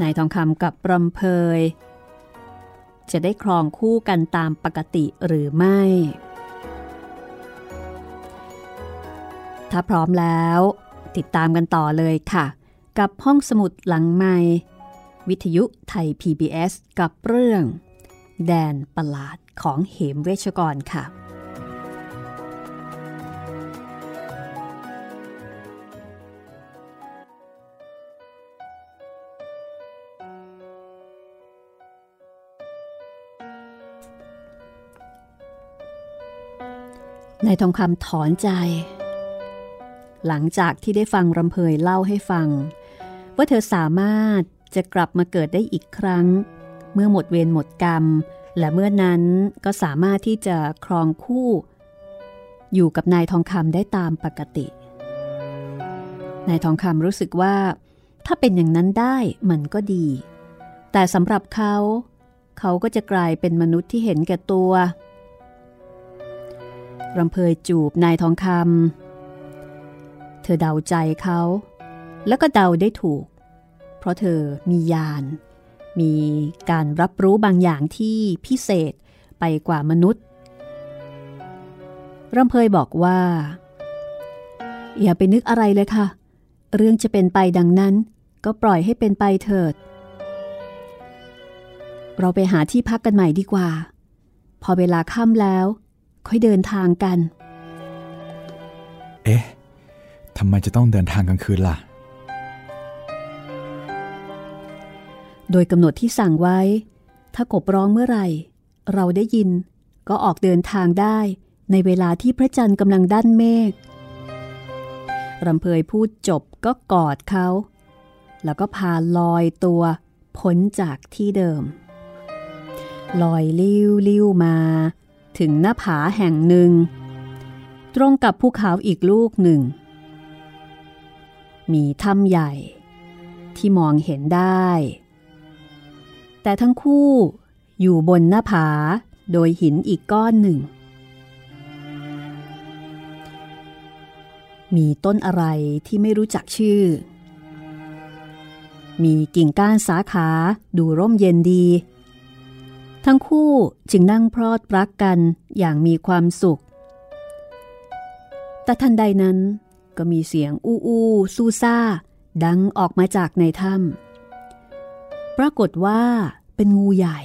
นายทองคำกับรำเพย จะได้ครองคู่กันตามปกติหรือไม่ ถ้าพร้อมแล้ว ติดตามกันต่อเลยค่ะ กับห้องสมุดหลังไม้ วิทยุไทย PBS กับเรื่อง แดนประหลาดของเหมเวชกรค่ะ นายทองคำถอนใจ หลังจากที่ได้ฟังรำเพยเล่าให้ฟัง ว่าเธอสามารถ จะกลับมาเกิดได้อีกครั้ง เมื่อหมดเวรหมดกรรม และเมื่อนั้นก็สามารถที่จะครองคู่ อยู่กับนายทองคำได้ตามปกติ นายทองคำรู้สึกว่า ถ้าเป็นอย่างนั้นได้มันก็ดี แต่สำหรับเขา เขาก็จะกลายเป็นมนุษย์ที่เห็นแก่ตัวรำเพยจูบนายทองคำเธอเดาใจเขา แล้วก็เดาได้ถูก เพราะเธอมีญาณมีการรับรู้บางอย่างที่พิเศษไปกว่ามนุษย์รำเพยบอกว่า อย่าไปนึกอะไรเลยค่ะ เรื่องจะเป็นไปดังนั้น ก็ปล่อยให้เป็นไปเถิด เราไปหาที่พักกันใหม่ดีกว่า พอเวลาค่ำแล้ว ค่อยเดินทางกัน เอ๊ะทำไมจะต้องเดินทางกลางคืนล่ะ โดยกำหนดที่สั่งไว้ ถ้ากบร้องเมื่อไหร่ เราได้ยิน ก็ออกเดินทางได้ในเวลาที่พระจันทร์กำลังด้านเมฆรำเพยพูดจบก็กอดเขา แล้วก็พาลอยตัวพ้นจากที่เดิม ลอยลิ้วลิ้วมา ถึงหน้าผาแห่งหนึ่ง ตรงกับภูเขาอีกลูกหนึ่ง มีถ้ำใหญ่ ที่มองเห็นได้ แต่ทั้งคู่อยู่บนหน้าผาโดยหินอีกก้อนหนึ่ง มีต้นอะไรที่ไม่รู้จักชื่อ มีกิ่งก้านสาขาดูร่มเย็นดี ทั้งคู่จึงนั่งพรอดรักกันอย่างมีความสุข แต่ทันใดนั้นก็มีเสียงอู้อู้ซูซ่า ดังออกมาจากในถ้ำ ปรากฏว่าเป็นงูใหญ่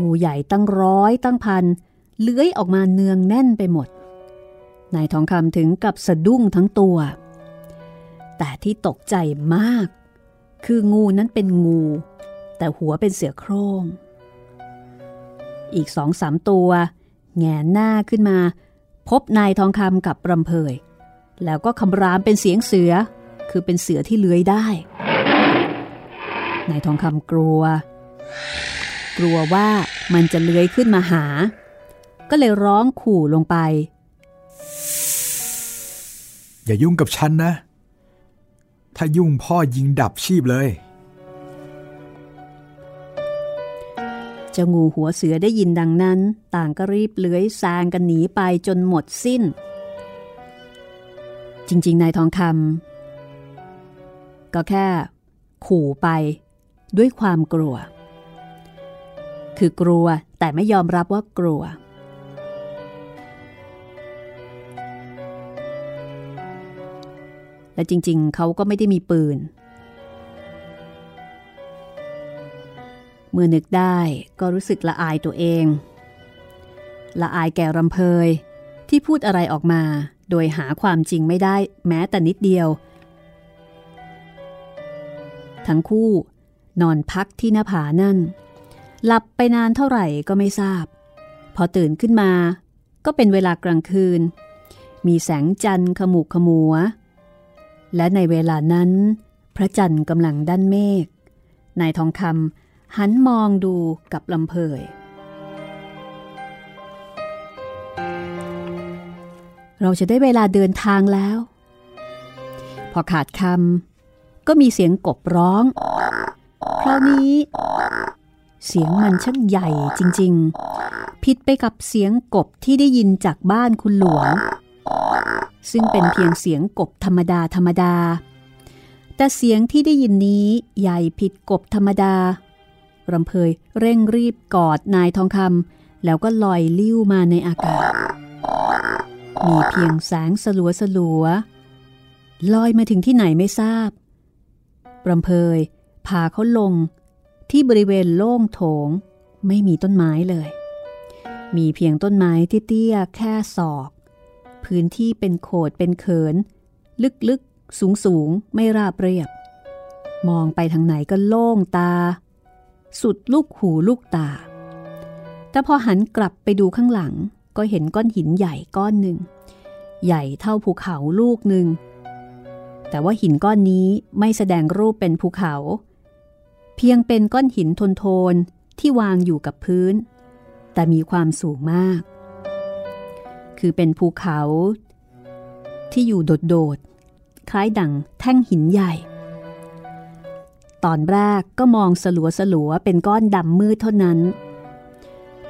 งูใหญ่ตั้งร้อยตั้งพันเลื้อยออกมาเนืองแน่นไปหมด นายทองคำถึงกับสะดุ้งทั้งตัว แต่ที่ตกใจมาก คืองูนั้นเป็นงู แต่หัวเป็นเสือโครง่ง อีกสองสามตัว แงนหน้าขึ้นมา พบนายทองคำกับรำเพยแล้วก็คำรามเป็นเสียงเสือ คือเป็นเสือที่เลื้อยได้ นายทองคำกลัว กลัวว่ามันจะเลื้อยขึ้นมาหา ก็เลยร้องขู่ลงไป อย่ายุ่งกับฉันนะ ถ้ายุ่งพ่อยิงดับชีพเลยเจ้างูหัวเสือได้ยินดังนั้น ต่างก็รีบเลื้อยซางกันหนีไปจนหมดสิ้น จริง ๆ นายทองคำก็แค่ ขู่ไป ด้วยความกลัว คือกลัวแต่ไม่ยอมรับว่ากลัว และจริงๆ เขาก็ไม่ได้มีปืน เมื่อนึกได้ก็รู้สึกละอายตัวเอง ละอายแก่รำเพยที่พูดอะไรออกมาโดยหาความจริงไม่ได้แม้แต่นิดเดียวทั้งคู่ นอนพักที่หน้าผานั่น หลับไปนานเท่าไหร่ก็ไม่ทราบ พอตื่นขึ้นมา ก็เป็นเวลากลางคืน มีแสงจันทร์ขมุกขมัว และในเวลานั้น พระจันทร์กำลังด้านเมฆนายทองคำหันมองดูกับลำเพยเราจะได้เวลาเดินทางแล้ว พอขาดคำก็มีเสียงกบร้อง คราวนี้ เสียงมันช่างใหญ่จริง ๆ ผิดไปกับเสียงกบที่ได้ยินจากบ้านคุณหลวง ซึ่งเป็นเพียงเสียงกบธรรมดาธรรมดา แต่เสียงที่ได้ยินนี้ใหญ่ผิดกบธรรมดารำเพยเร่งรีบกอดนายทองคำแล้วก็ลอยลิ้วมาในอากาศ มีเพียงแสงสลัวสลัวลอยมาถึงที่ไหนไม่ทราบรำเพย พาเขาลงที่บริเวณโล่งโถง ไม่มีต้นไม้เลย มีเพียงต้นไม้ที่เตี้ยแค่ศอก พื้นที่เป็นโขดเป็นเขิน ลึกๆ สูงๆ ไม่ราบเรียบ มองไปทางไหนก็โล่งตา สุดลูกหูลูกตา แต่พอหันกลับไปดูข้างหลัง ก็เห็นก้อนหินใหญ่ก้อนหนึ่ง ใหญ่เท่าภูเขาลูกหนึ่งแต่ว่าหินก้อนนี้ไม่แสดงรูปเป็นภูเขา เพียงเป็นก้อนหินทนๆที่วางอยู่กับพื้น แต่มีความสูงมาก คือเป็นภูเขา ที่อยู่โดดๆ คล้ายดังแท่งหินใหญ่ ตอนแรกก็มองสลัวสลัวเป็นก้อนดำมืดเท่านั้น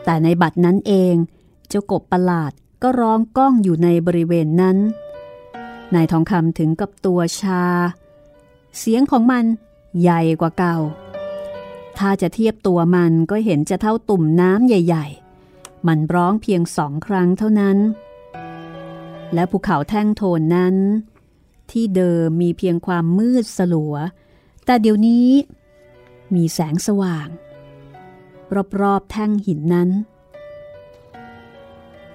แต่ในบัดนั้นเองเจ้ากบประหลาดก็ร้องก้องอยู่ในบริเวณนั้น นายทองคำถึงกับตัวชา เสียงของมันใหญ่กว่าเก่า ถ้าจะเทียบตัวมันก็เห็นจะเท่าตุ่มน้ำใหญ่ ๆ มันร้องเพียงสองครั้งเท่านั้น และภูเขาแท่งโทนนั้น ที่เดิมมีเพียงความมืดสลัว แต่เดี๋ยวนี้ มีแสงสว่าง รอบๆแท่งหินนั้น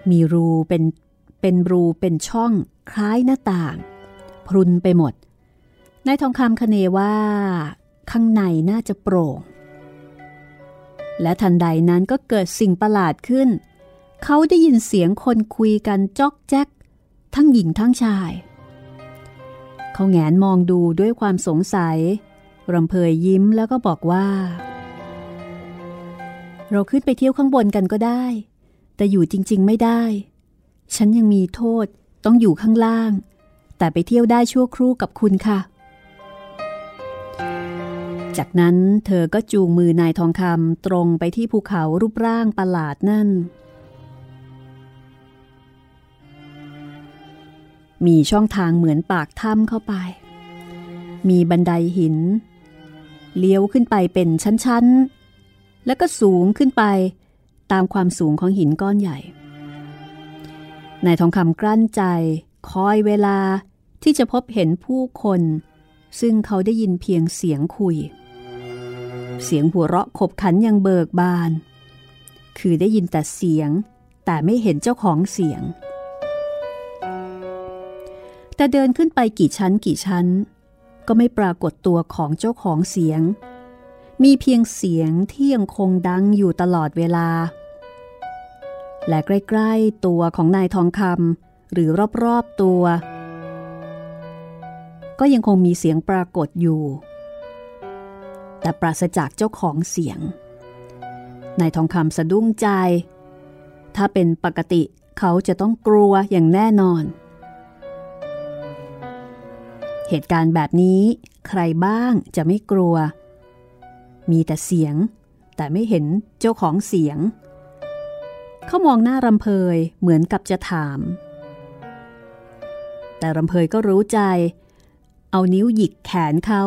มีรูเป็นเป็นรูเป็นช่องคล้ายหน้าต่าง พรุนไปหมดนายทองคำคเนว่า ข้างในน่าจะโปร่ง และทันใดนั้นก็เกิดสิ่งประหลาดขึ้น เขาได้ยินเสียงคนคุยกันจอกแจ๊ก ทั้งหญิงทั้งชาย เขาแงนมองดูด้วยความสงสัยรำเพยยิ้มแล้วก็บอกว่า เราขึ้นไปเที่ยวข้างบนกันก็ได้ แต่อยู่จริง ๆ ไม่ได้ ฉันยังมีโทษต้องอยู่ข้างล่าง แต่ไปเที่ยวได้ชั่วครู่กับคุณค่ะ จากนั้นเธอก็จูงมือนายทองคำตรงไปที่ภูเขารูปร่างประหลาดนั่น มีช่องทางเหมือนปากถ้ำเข้าไป มีบันไดหิน เลี้ยวขึ้นไปเป็นชั้นๆ แล้วก็สูงขึ้นไปตามความสูงของหินก้อนใหญ่ นายทองคำกลั้นใจ คอยเวลาที่จะพบเห็นผู้คนซึ่งเขาได้ยินเพียงเสียงคุย เสียงหัวเราะขบขันยังเบิกบาน คือได้ยินแต่เสียง แต่ไม่เห็นเจ้าของเสียง แต่เดินขึ้นไปกี่ชั้นกี่ชั้น ก็ไม่ปรากฏตัวของเจ้าของเสียง มีเพียงเสียงที่ยังคงดังอยู่ตลอดเวลา และใกล้ๆตัวของนายทองคำหรือรอบๆตัว ก็ยังคงมีเสียงปรากฏอยู่ แต่ปราศจากเจ้าของเสียง นายทองคำสะดุ้งใจ ถ้าเป็นปกติเขาจะต้องกลัวอย่างแน่นอน เหตุการณ์แบบนี้ใครบ้างจะไม่กลัว มีแต่เสียง แต่ไม่เห็นเจ้าของเสียง เขามองหน้ารำเพยเหมือนกับจะถาม แต่รำเพยก็รู้ใจ เอานิ้วหยิกแขนเขา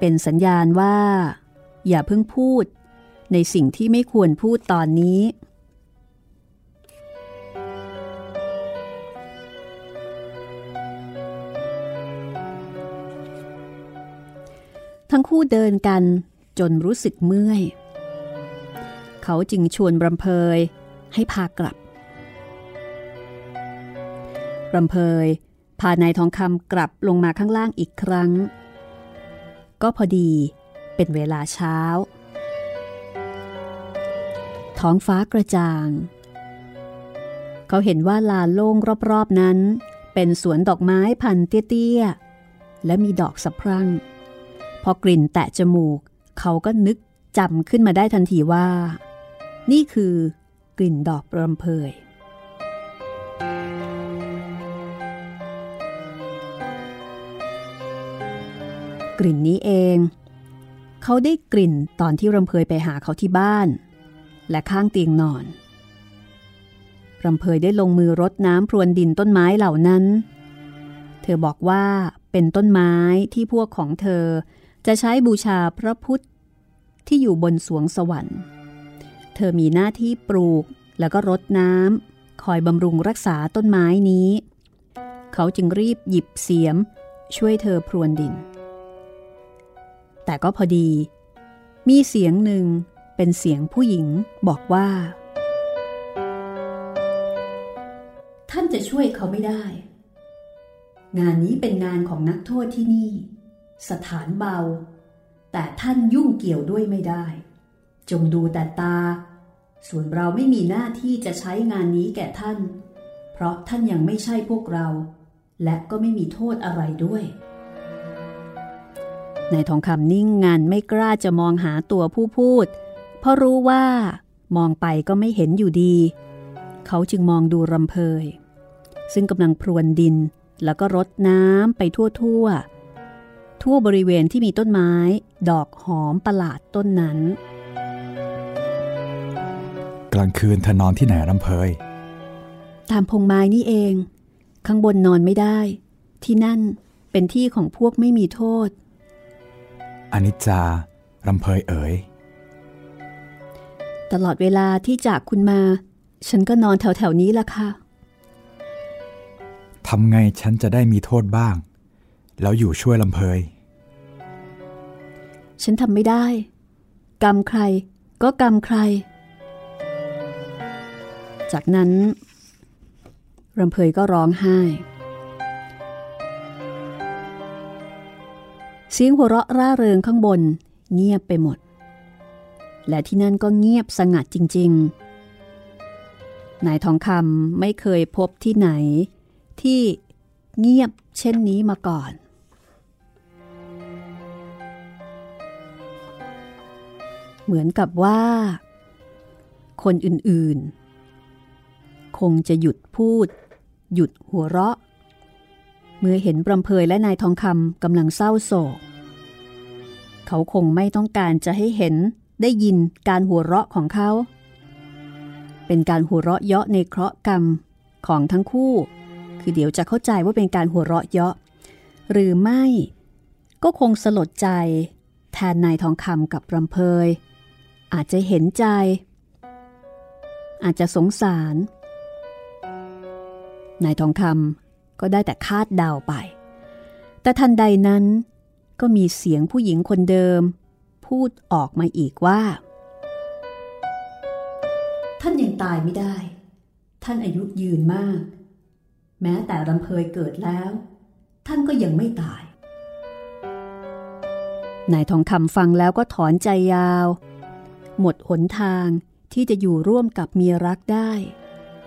เป็นสัญญาณว่า อย่าเพิ่งพูด ในสิ่งที่ไม่ควรพูดตอนนี้ ทั้งคู่เดินกันจนรู้สึกเมื่อย เขาจึงชวนรำเพยให้พากลับรำเพยพานายทองคำกลับลงมาข้างล่างอีกครั้ง ก็พอดีเป็นเวลาเช้า ท้องฟ้ากระจ่าง เขาเห็นว่าลานโล่งรอบๆนั้น เป็นสวนดอกไม้พันเตี้ยๆ และมีดอกสะพรั่ง พอกลิ่นแตะจมูก เขาก็นึกจำขึ้นมาได้ทันทีว่า นี่คือกลิ่นดอกรำเพย กลิ่นนี้เอง เขาได้กลิ่นตอนที่รำเพยไปหาเขาที่บ้าน และข้างเตียงนอนรำเพยได้ลงมือรดน้ำพรวนดินต้นไม้เหล่านั้น เธอบอกว่าเป็นต้นไม้ที่พวกของเธอจะใช้บูชาพระพุทธที่อยู่บนสวงสวรรค์ เธอมีหน้าที่ปลูกแล้วก็รดน้ำคอยบำรุงรักษาต้นไม้นี้ เขาจึงรีบหยิบเสียม ช่วยเธอพรวนดิน แต่ก็พอดี มีเสียงหนึ่งเป็นเสียงผู้หญิงบอกว่า ท่านจะช่วยเขาไม่ได้ งานนี้เป็นงานของนักโทษที่นี่ สถานเบา แต่ท่านยุ่งเกี่ยวด้วยไม่ได้ จงดูแต่ตา ส่วนเราไม่มีหน้าที่จะใช้งานนี้แก่ท่าน เพราะท่านยังไม่ใช่พวกเรา และก็ไม่มีโทษอะไรด้วย นายทองคำนิ่งงันไม่กล้าจะมองหาตัวผู้พูด เพราะรู้ว่ามองไปก็ไม่เห็นอยู่ดี เขาจึงมองดูรำเพย ซึ่งกำลังพรวนดินแล้วก็รดน้ำไปทั่วทั่วทั่วบริเวณที่มีต้นไม้ ดอกหอมประหลาดต้นนั้น กลางคืนเธอนอนที่ไหนรำเพย ตามพงไม้นี่เอง ข้างบนนอนไม่ได้ ที่นั่นเป็นที่ของพวกไม่มีโทษ อนิจจารำเพยเอ๋ย ตลอดเวลาที่จากคุณมา ฉันก็นอนแถวๆนี้ละค่ะทำไงฉันจะได้มีโทษบ้าง แล้วอยู่ช่วยลำเพย ฉันทำไม่ได้ กรรมใครก็กรรมใคร จากนั้นรำเพยก็ร้องไห้ เสียงหัวเราะร่าเริงข้างบน เงียบไปหมด และที่นั่นก็เงียบสงัดจริง ๆ นายทองคำไม่เคยพบที่ไหน ที่เงียบเช่นนี้มาก่อน เหมือนกับว่า คนอื่นๆ คงจะหยุดพูด หยุดหัวเราะ เมื่อเห็นรำเพยและนายทองคำกำลังเศร้าโศก เขาคงไม่ต้องการจะให้เห็นได้ยินการหัวเราะของเขา เป็นการหัวเราะเยาะในเคราะห์กรรมของทั้งคู่ คือเดี๋ยวจะเข้าใจว่าเป็นการหัวเราะเยาะ หรือไม่ก็คงสลดใจ แทนนายทองคำกับรำเพย อาจจะเห็นใจ อาจจะสงสาร นายทองคำ ก็ได้แต่คาดเดาไป แต่ทันใดนั้น ก็มีเสียงผู้หญิงคนเดิม พูดออกมาอีกว่า ท่านยังตายไม่ได้ ท่านอายุยืนมาก แม้แต่รำเพยเกิดแล้ว ท่านก็ยังไม่ตายนายทองคำฟังแล้วก็ถอนใจยาว หมดหนทางที่จะอยู่ร่วมกับเมียรักได้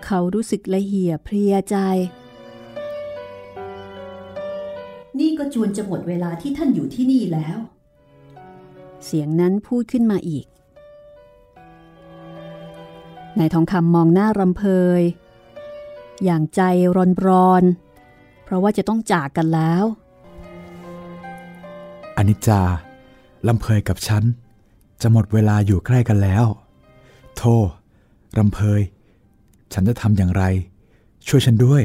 เขารู้สึกละเหี่ยเพลียใจ นี่ก็จวนจะหมดเวลาที่ท่านอยู่ที่นี่แล้ว เสียงนั้นพูดขึ้นมาอีกนายทองคำมองหน้ารำเพย อย่างใจรอนรอน เพราะว่าจะต้องจากกันแล้วอนิจจาลำเพยกับฉัน จะหมดเวลาอยู่ใกล้กันแล้ว โทรำเพย ฉันจะทำอย่างไร ช่วยฉันด้วย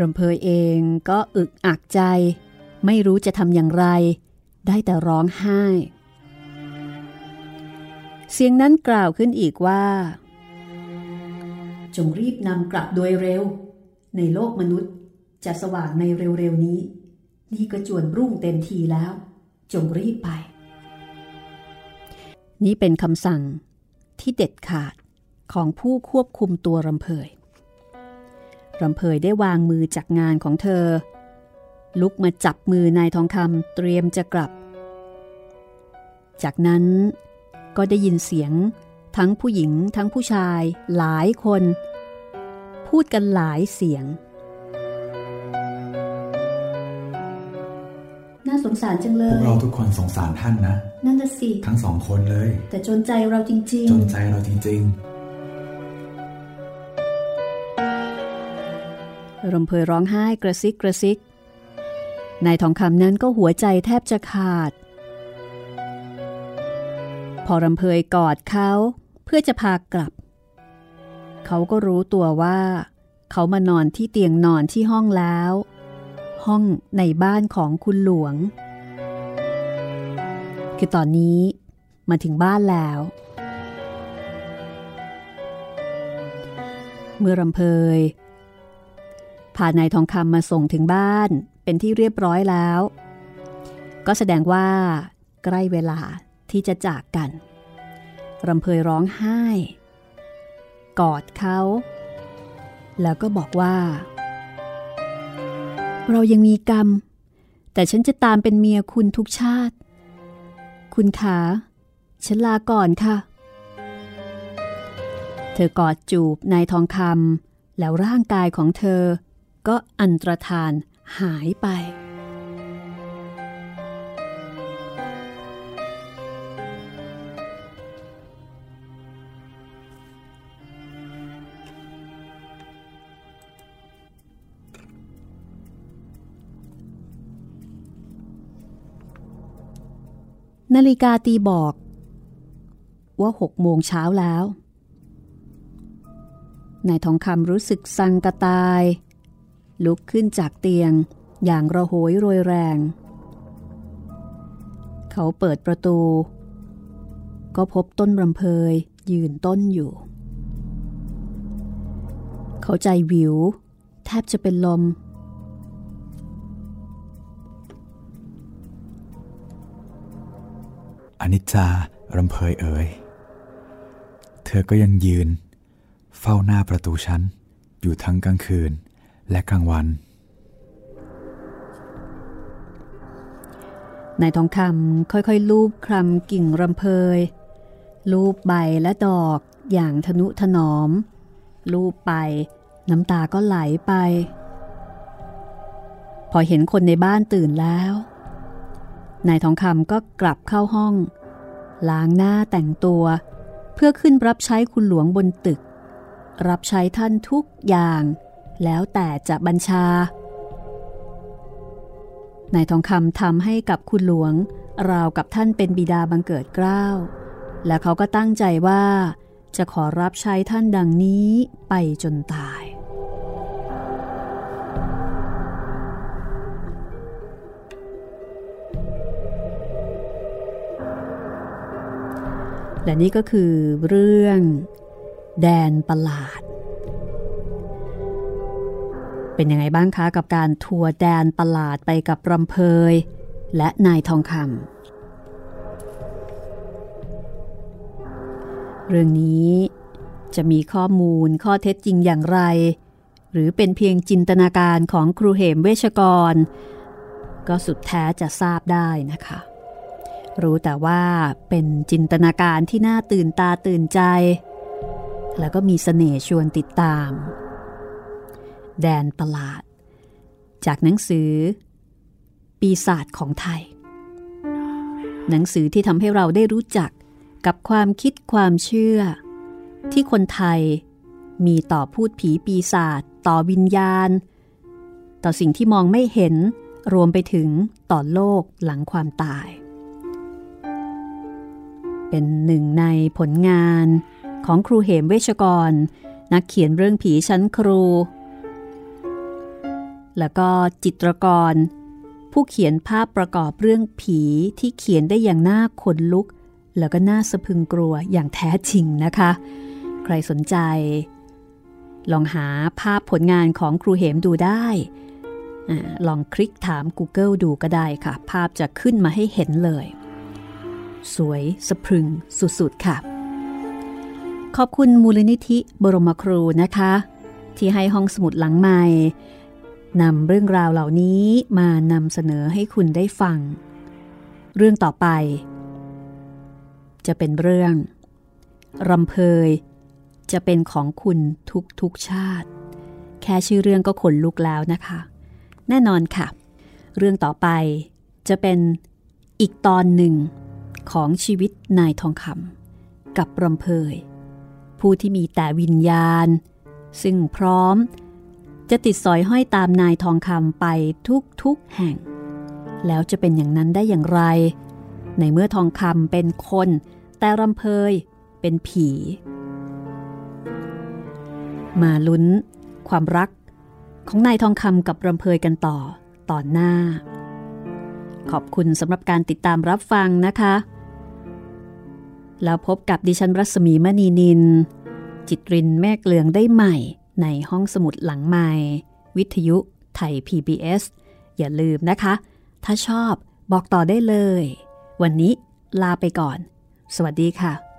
รำเพยเองก็อึกอักใจ ไม่รู้จะทำอย่างไร ได้แต่ร้องไห้ เสียงนั้นกล่าวขึ้นอีกว่า จงรีบนำกลับโดยเร็ว ในโลกมนุษย์จะสว่างในเร็วๆนี้ นี่ก็จวนรุ่งเต็มทีแล้ว จงรีบไป นี่เป็นคำสั่งที่เด็ดขาดของผู้ควบคุมตัวรำเพย รำเพยได้วางมือจากงานของเธอ ลุกมาจับมือนายทองคำเตรียมจะกลับ จากนั้นก็ได้ยินเสียง ทั้งผู้หญิงทั้งผู้ชาย หลายคน พูดกันหลายเสียง น่าสงสารจังเลพวย กเราทุกคนสงสารท่านนะ นั่นน่ะสิ ทั้งสองคนเลย แต่จนใจเราจริง จนใจเราจริง รำเพยร้องไห้กระซิกกระซิก นายทองคำนั้นก็หัวใจแทบจะขาด พอรำเพยกอดเขาเพื่อจะพากลับ เขาก็รู้ตัวว่า เขามานอนที่เตียงนอนที่ห้องแล้ว ห้องในบ้านของคุณหลวง คือตอนนี้มาถึงบ้านแล้ว เมื่อรำเพยานายทองคำมาส่งถึงบ้านเป็นที่เรียบร้อยแล้ว ก็แสดงว่า ใกล้เวลาที่จะจากกันรำเพยร้องไห้ กอดเขา แล้วก็บอกว่า เรายังมีกรรม แต่ฉันจะตามเป็นเมียคุณทุกชาติ คุณขาฉันลาก่อนค่ะ เธอกอดจูบนายทองคำแล้วร่างกายของเธอ ก็อันตรธานหายไป นาฬิกาตีบอก ว่าหกโมงเช้าแล้วนายทองคำรู้สึกสังกระตาย ลุกขึ้นจากเตียง อย่างระโหยโรยแรง เขาเปิดประตู ก็พบต้นรำเพยยืนต้นอยู่ เขาใจวิว แทบจะเป็นลม อนิจจารำเพยเอ๋ย เธอก็ยังยืน เฝ้าหน้าประตูฉันอยู่ทั้งกลางคืน และกลางวัน นายทองคำค่อยๆ ลูบคลำกิ่งรำเพย ลูบใบและดอกอย่างทนุถนอม ลูบไป น้ำตาก็ไหลไป พอเห็นคนในบ้านตื่นแล้ว นายทองคำก็กลับเข้าห้อง ล้างหน้าแต่งตัว เพื่อขึ้นรับใช้คุณหลวงบนตึก รับใช้ท่านทุกอย่าง แล้วแต่จะบัญชานายทองคำทำให้กับคุณหลวง ราวกับท่านเป็นบิดาบังเกิดเกล้า และเขาก็ตั้งใจว่า จะขอรับใช้ท่านดังนี้ไปจนตาย และนี่ก็คือเรื่อง แดนประหลาด เป็นยังไงบ้างคะกับการทัวร์แดนประหลาดไปกับรำเพย และนายทองคำเรื่องนี้จะมีข้อมูลข้อเท็จจริงอย่างไร หรือเป็นเพียงจินตนาการของครูเหมเวชกร ก็สุดแท้จะทราบได้นะคะ รู้แต่ว่าเป็นจินตนาการที่น่าตื่นตาตื่นใจ แล้วก็มีสเสน่ห์ชวนติดตาม แดนประหลาด จากหนังสือ ปีศาจของไทย หนังสือที่ทำให้เราได้รู้จักกับความคิดความเชื่อ ที่คนไทยมีต่อพูดผีปีศาจต่อวิญญาณ ต่อสิ่งที่มองไม่เห็นรวมไปถึงต่อโลกหลังความตาย เป็นหนึ่งในผลงานของครูเหมเวชกร นักเขียนเรื่องผีชั้นครู แล้วก็จิตรกร ผู้เขียนภาพประกอบเรื่องผีที่เขียนได้อย่างน่าขนลุก แล้วก็น่าสะพึงกลัวอย่างแท้จริงนะคะ ใครสนใจ ลองหาภาพผลงานของครูเหมดูได้ลองคลิกถาม Google ดูก็ได้ค่ะ ภาพจะขึ้นมาให้เห็นเลย สวยสะพรึงสุดๆค่ะ ขอบคุณมูลนิธิบรมครูนะคะ ที่ให้ห้องสมุดหลังใหม่ นำเรื่องราวเหล่านี้มานำเสนอให้คุณได้ฟัง เรื่องต่อไป จะเป็นเรื่องรำเพยจะเป็นของคุณทุกทุกชาติ แค่ชื่อเรื่องก็ขนลุกแล้วนะคะ แน่นอนค่ะ เรื่องต่อไปจะเป็นอีกตอนหนึ่งของชีวิตนายทองคำกับรำเพยผู้ที่มีแต่วิญญาณ ซึ่งพร้อม จะติดสอยห้อยตามนายทองคำไปทุกๆแห่ง แล้วจะเป็นอย่างนั้นได้อย่างไร ในเมื่อทองคำเป็นคน แต่รำเพยเป็นผี มาลุ้น ความรักของนายทองคำกับรำเพยกันต่อตอนหน้า ขอบคุณสำหรับการติดตามรับฟังนะคะ แล้วพบกับดิฉันรัศมีมณีนิน จิตรินแม่เกลืองได้ใหม่ ในห้องสมุดหลังใหม่ วิทยุไทย PBS อย่าลืมนะคะ ถ้าชอบบอกต่อได้เลย วันนี้ลาไปก่อน สวัสดีค่ะ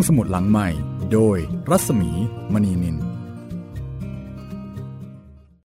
องสมุดหลังใหม่ โดยรัศมี